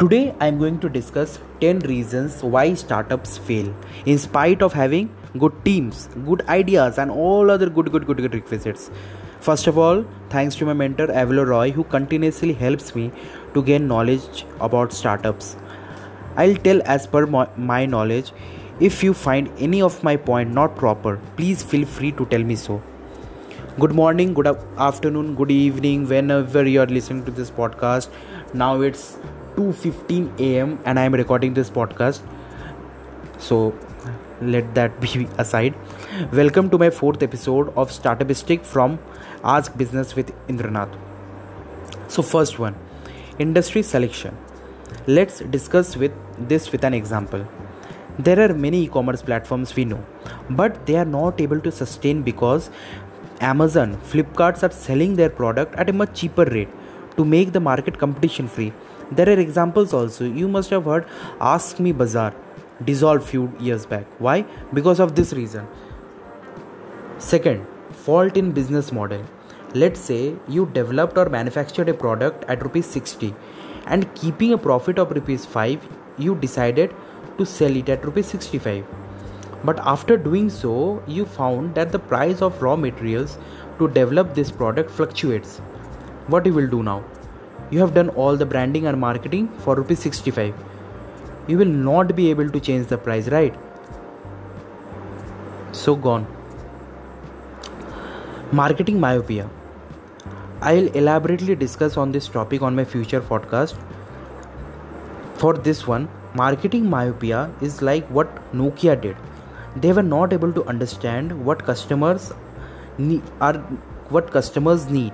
Today I am going to discuss 10 reasons why startups fail in spite of having good teams, good ideas and all other good good good good requisites. First of all, thanks to my mentor Avilo Roy who continuously helps me to gain knowledge about startups. I'll tell as per my knowledge. If you find any of my point not proper, please feel free to tell me so. Good morning, good afternoon, good evening whenever you are listening to this podcast. Now it's 2:15 a.m. and I am recording this podcast. So let that be aside. Welcome to my fourth episode of Startupistic from Ask Business with Indranath. So first one, industry selection. Let's discuss with this with an example. There are many e-commerce platforms we know, but they are not able to sustain because Amazon, Flipkarts are selling their product at a much cheaper rate to make the market competition free there are examples also. You must have heard Ask Me Bazaar dissolved few years back. Why? Because of this reason. Second, fault in business model. Let's say you developed or manufactured a product at rupees 60 and keeping a profit of rupees 5 you decided to sell it at rupees 65 but after doing so you found that the price of raw materials to develop this product fluctuates what you will do now you have done all the branding and marketing for rupees 65 you will not be able to change the price right? So gone. Marketing myopia. I'll elaborately discuss on this topic on my future podcast. For this one marketing myopia is like what nokia did. They were not able to understand what customers need are what customers need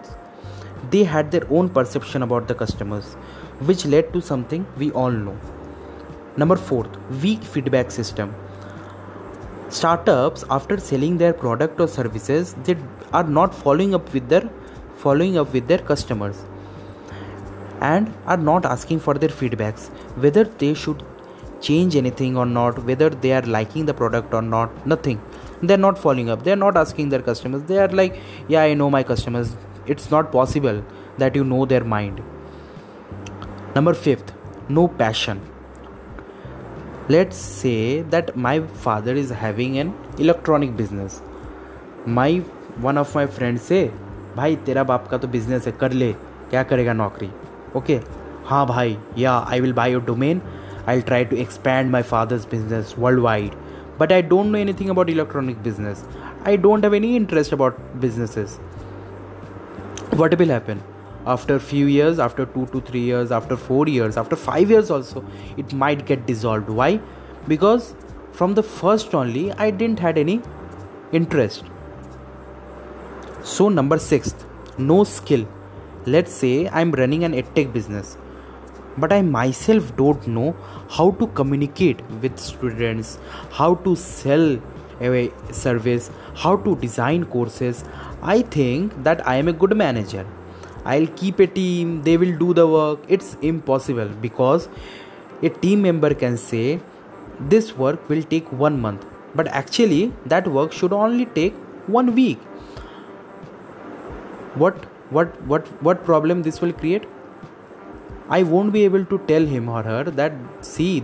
they had their own perception about the customers, which led to something we all know. Number 4. weak feedback system. Startups, after selling their product or services, they are not following up with their following up with their customers and are not asking for their feedbacks whether they should change anything or not whether they are liking the product or not nothing they're not following up they're not asking their customers they are like yeah i know my customers it's not possible that you know their mind number 5th no passion let's say that my father is having an electronic business my one of my friends say भाई तेरा बाप का तो business है कर ले क्या करेगा नौकरी ओके हाँ भाई या I will by your domain I will try to expand my father's business world wide but I don't know anything about electronic business. I don't have any interest about businesses what will happen? After few years after 2 to 3 years after 4 years after 5 years also it might get dissolved. Why? Because from the first only i didn't had any interest. So number 6 no skill. Let's say i'm running an edtech business but i myself don't know how to communicate with students how to sell a service how to design courses. I think that i am a good manager. I'll keep a team. They will do the work. It's impossible because a team member can say this work will take one month. But actually that work should only take one week. What what what what problem this will create i won't be able to tell him or her that see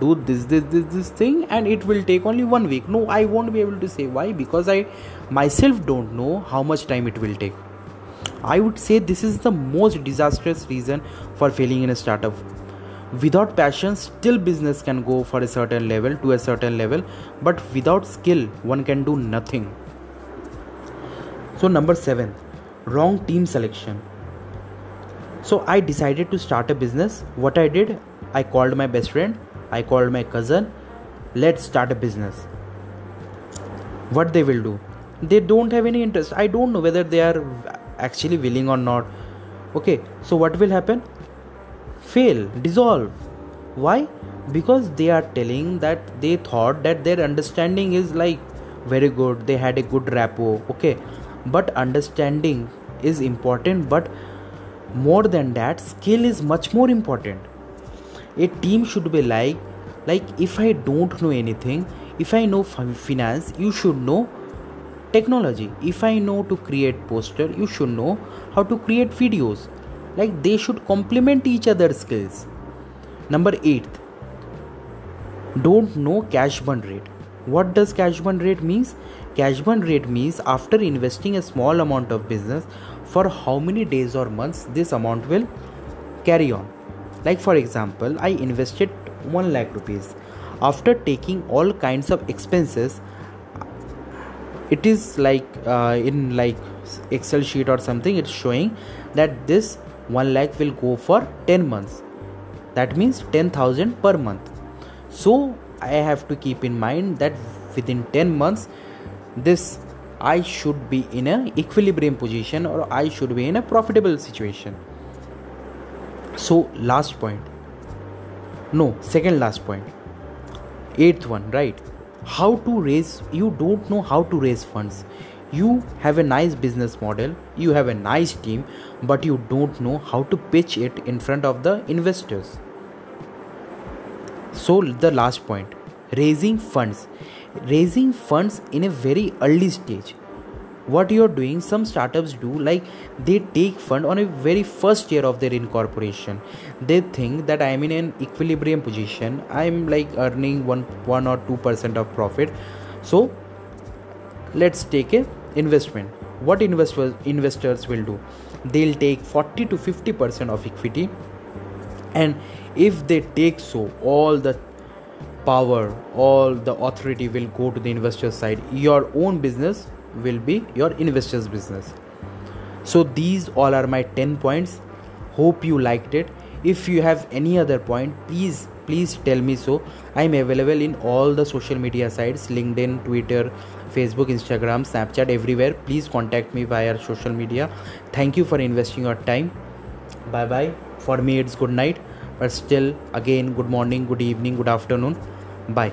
do this this this this thing and it will take only one week. No i won't be able to say why because i myself don't know how much time it will take. I would say this is the most disastrous reason for failing in a startup. Without passion still business can go for a certain level to a certain level but without skill one can do nothing. So number 7 wrong team selection so i decided to start a business what i did i called my best friend I called my cousin, let's start a business. What they will do? They don't have any interest. I don't know whether they are actually willing or not. Okay, so what will happen? Fail, dissolve. Why? Because they are telling that they thought that their understanding is like very good, they had a good rapport. Okay, but understanding is important, but more than that, skill is much more important. A team should be like like if i don't know anything if i know finance you should know technology. If i know to create poster you should know how to create videos. Like they should complement each other's skills. Number 8 don't know cash burn rate what does cash burn rate means? Cash burn rate means after investing a small amount of business for how many days or months this amount will carry on? Like for example i invested 1 lakh rupees. After taking all kinds of expenses it is like uh, in like excel sheet or something it's showing that this 1 lakh will go for 10 months. That means 10000 per month. So i have to keep in mind that within 10 months this i should be in a equilibrium position or i should be in a profitable situation. So last point. No second last point. Eighth one right. How to raise you don't know how to raise funds. You have a nice business model you have a nice team but you don't know how to pitch it in front of the investors so the last point. Raising funds. Raising funds in a very early stage. What you're doing some startups do like they take fund on a very first year of their incorporation. They think that i'm in an equilibrium position. I'm like earning 1 1 or 2% of profit. So let's take a investment. What investors investors will do? They'll take 40 to 50% of equity and if they take so all the power all the authority will go to the investor side. Your own business will be your investors business. So these all are my 10 points. Hope you liked it. If you have any other point please please tell me so. I'm available in all the social media sites linkedin twitter facebook instagram snapchat everywhere. Please contact me via social media. Thank you for investing your time. Bye bye for me it's good night but still again good morning good evening good afternoon. Bye